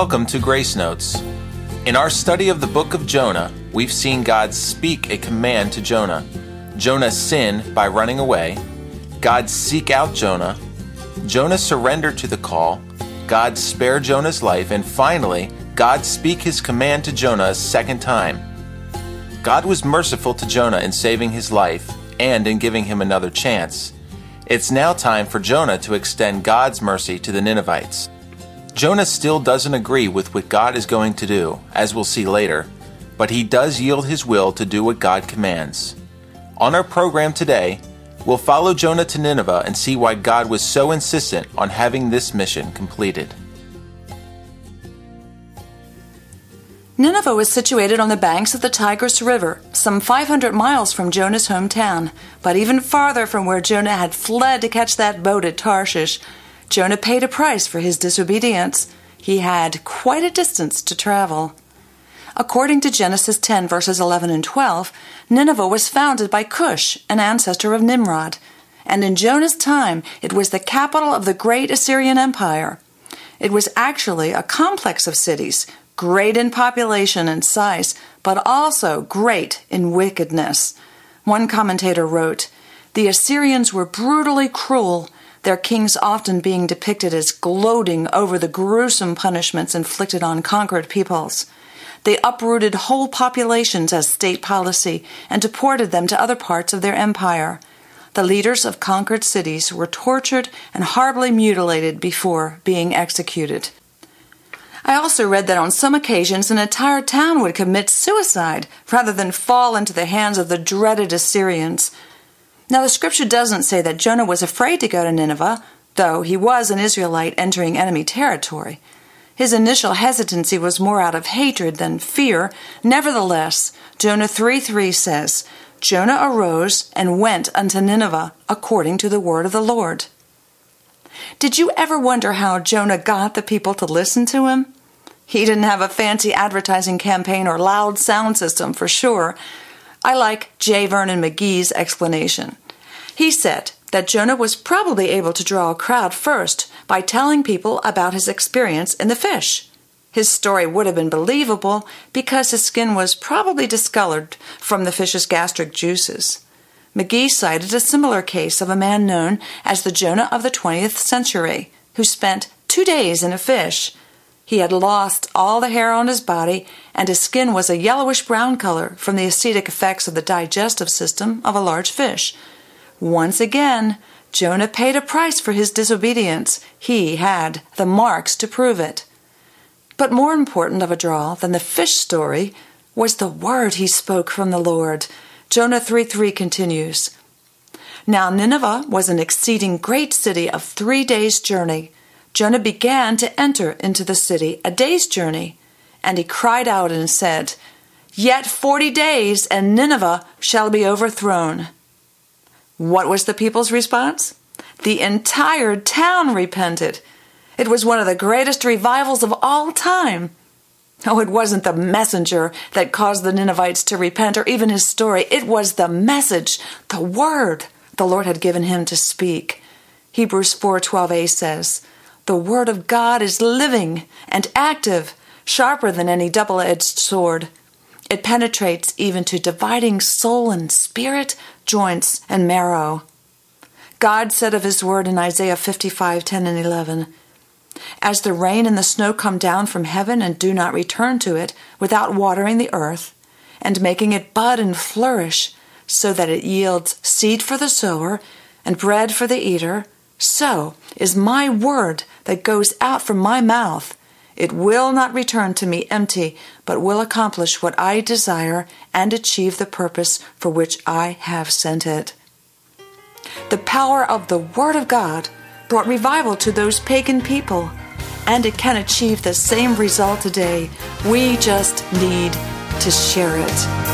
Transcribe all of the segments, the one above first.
Welcome to Grace Notes. In our study of the book of Jonah, we've seen God speak a command to Jonah. Jonah sin by running away. God seek out Jonah. Jonah surrender to the call. God spare Jonah's life. And finally, God speak his command to Jonah a second time. God was merciful to Jonah in saving his life and in giving him another chance. It's now time for Jonah to extend God's mercy to the Ninevites. Jonah still doesn't agree with what God is going to do, as we'll see later, but he does yield his will to do what God commands. On our program today, we'll follow Jonah to Nineveh and see why God was so insistent on having this mission completed. Nineveh was situated on the banks of the Tigris River, some 500 miles from Jonah's hometown, but even farther from where Jonah had fled to catch that boat at Tarshish Jonah paid a price for his disobedience. He had quite a distance to travel. According to Genesis 10, verses 11 and 12, Nineveh was founded by Cush, an ancestor of Nimrod, and in Jonah's time it was the capital of the great Assyrian Empire. It was actually a complex of cities, great in population and size, but also great in wickedness. One commentator wrote, The Assyrians were brutally cruel their kings often being depicted as gloating over the gruesome punishments inflicted on conquered peoples. They uprooted whole populations as state policy and deported them to other parts of their empire. The leaders of conquered cities were tortured and horribly mutilated before being executed. I also read that on some occasions an entire town would commit suicide rather than fall into the hands of the dreaded Assyrians. Now, the scripture doesn't say that Jonah was afraid to go to Nineveh, though he was an Israelite entering enemy territory. His initial hesitancy was more out of hatred than fear. Nevertheless, Jonah 3 3 says, Jonah arose and went unto Nineveh according to the word of the Lord. Did you ever wonder how Jonah got the people to listen to him? He didn't have a fancy advertising campaign or loud sound system for sure. I like J. Vernon McGee's explanation. He said that Jonah was probably able to draw a crowd first by telling people about his experience in the fish. His story would have been believable because his skin was probably discolored from the fish's gastric juices. McGee cited a similar case of a man known as the Jonah of the 20th century, who spent two days in a fish he had lost all the hair on his body, and his skin was a yellowish brown color from the acidic effects of the digestive system of a large fish. Once again, Jonah paid a price for his disobedience. He had the marks to prove it. But more important of a draw than the fish story was the word he spoke from the Lord. Jonah 3 3 continues Now Nineveh was an exceeding great city of three days' journey. Jonah began to enter into the city a day's journey, and he cried out and said, Yet forty days, and Nineveh shall be overthrown. What was the people's response? The entire town repented. It was one of the greatest revivals of all time. Oh, it wasn't the messenger that caused the Ninevites to repent or even his story. It was the message, the word the Lord had given him to speak. Hebrews 4:12a says, the Word of God is living and active, sharper than any double edged sword. It penetrates even to dividing soul and spirit, joints and marrow. God said of His Word in Isaiah 55 10 and 11, As the rain and the snow come down from heaven and do not return to it without watering the earth, and making it bud and flourish, so that it yields seed for the sower and bread for the eater, so is my word that goes out from my mouth. It will not return to me empty, but will accomplish what I desire and achieve the purpose for which I have sent it. The power of the Word of God brought revival to those pagan people, and it can achieve the same result today. We just need to share it.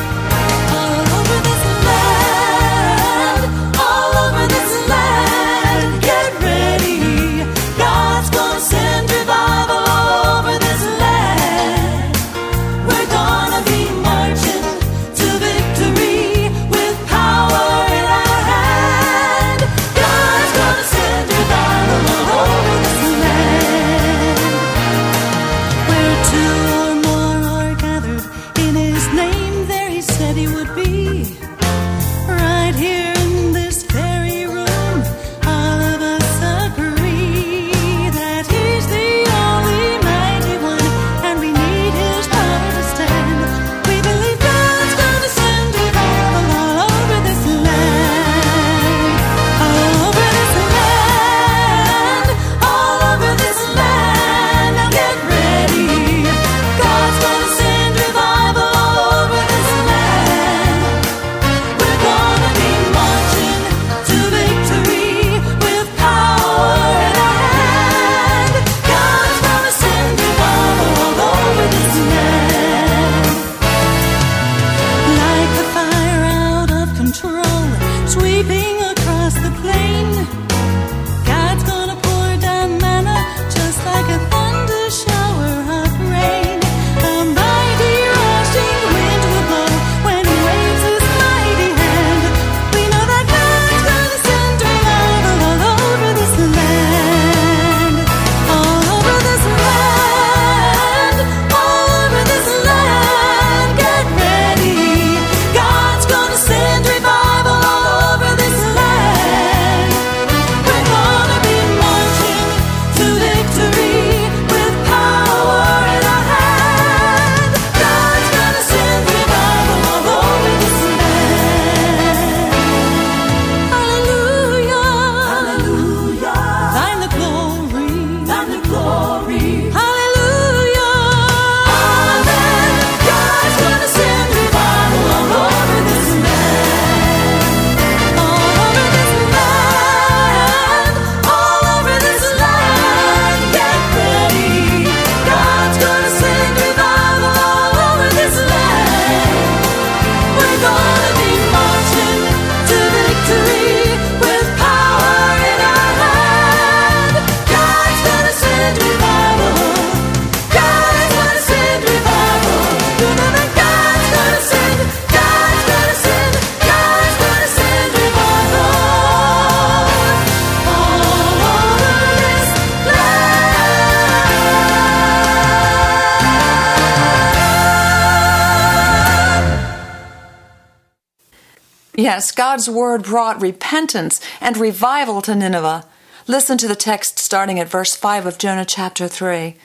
Yes, God's word brought repentance and revival to Nineveh. Listen to the text starting at verse 5 of Jonah chapter 3.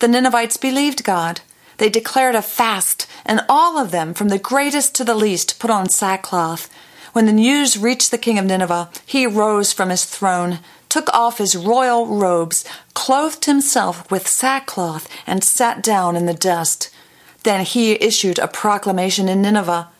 The Ninevites believed God. They declared a fast, and all of them, from the greatest to the least, put on sackcloth. When the news reached the king of Nineveh, he rose from his throne, took off his royal robes, clothed himself with sackcloth, and sat down in the dust. Then he issued a proclamation in Nineveh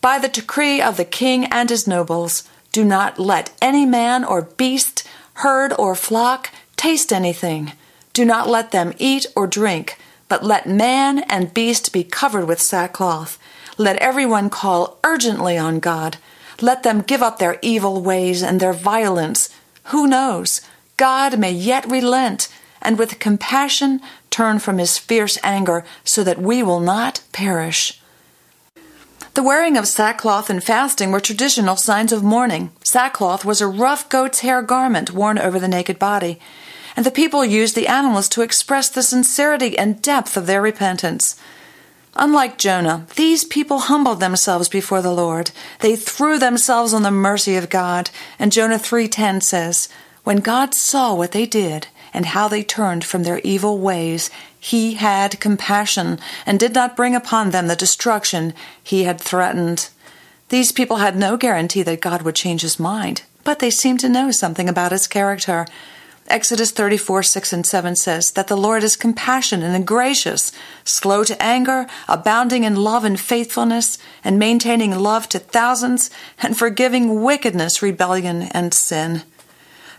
by the decree of the king and his nobles, do not let any man or beast, herd or flock taste anything. Do not let them eat or drink, but let man and beast be covered with sackcloth. Let everyone call urgently on God. Let them give up their evil ways and their violence. Who knows? God may yet relent and with compassion turn from his fierce anger so that we will not perish. The wearing of sackcloth and fasting were traditional signs of mourning. Sackcloth was a rough goat's hair garment worn over the naked body, and the people used the animals to express the sincerity and depth of their repentance. Unlike Jonah, these people humbled themselves before the Lord. They threw themselves on the mercy of God, and Jonah 3:10 says, "When God saw what they did and how they turned from their evil ways, he had compassion and did not bring upon them the destruction he had threatened. These people had no guarantee that God would change his mind, but they seemed to know something about his character. Exodus 34, 6 and 7 says that the Lord is compassionate and gracious, slow to anger, abounding in love and faithfulness, and maintaining love to thousands, and forgiving wickedness, rebellion, and sin.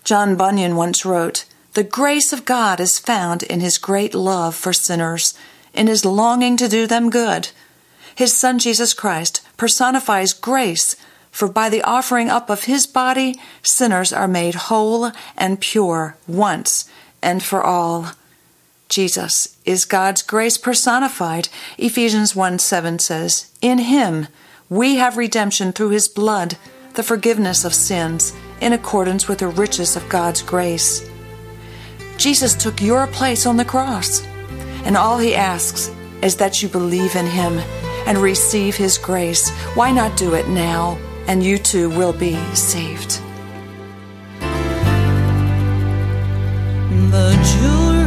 John Bunyan once wrote, the grace of God is found in his great love for sinners, in his longing to do them good. His Son Jesus Christ personifies grace, for by the offering up of his body, sinners are made whole and pure once and for all. Jesus is God's grace personified. Ephesians 1 7 says, In him we have redemption through his blood, the forgiveness of sins, in accordance with the riches of God's grace. Jesus took your place on the cross. And all he asks is that you believe in him and receive his grace. Why not do it now? And you too will be saved. The jury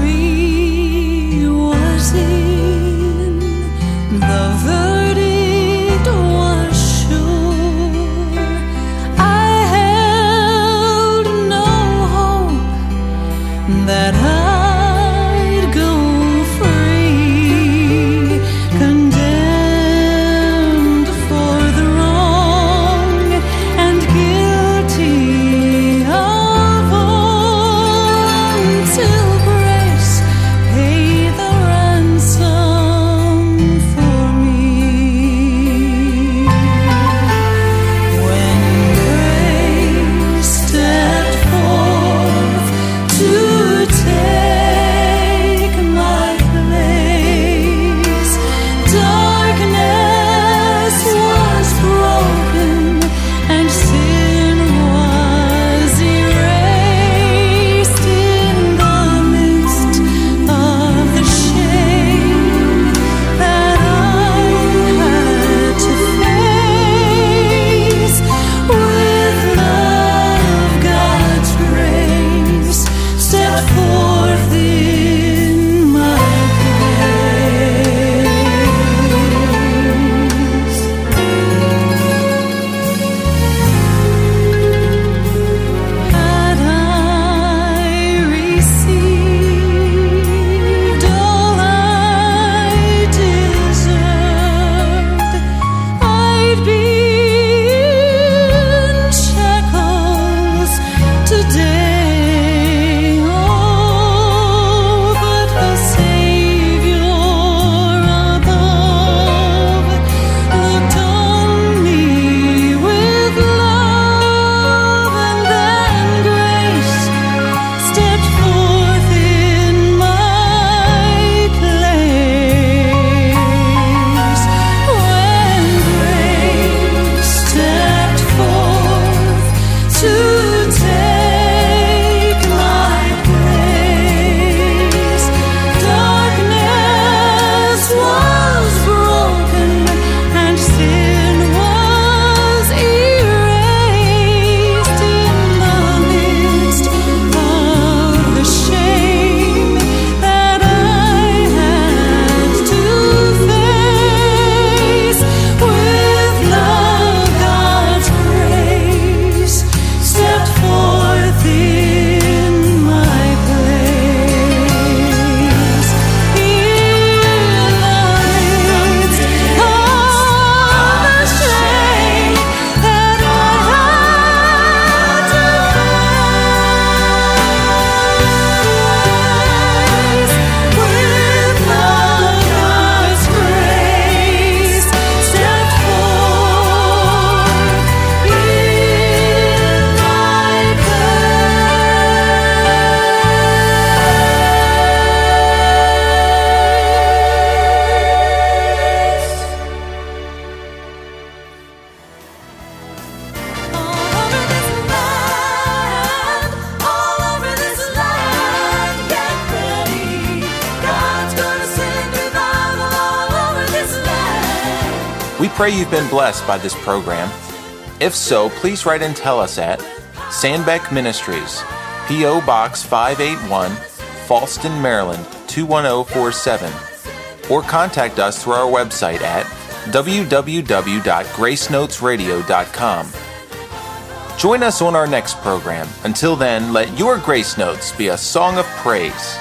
pray you've been blessed by this program. If so, please write and tell us at Sandbeck Ministries, P.O. Box 581, Falston, Maryland 21047, or contact us through our website at www.gracenotesradio.com. Join us on our next program. Until then, let your grace notes be a song of praise.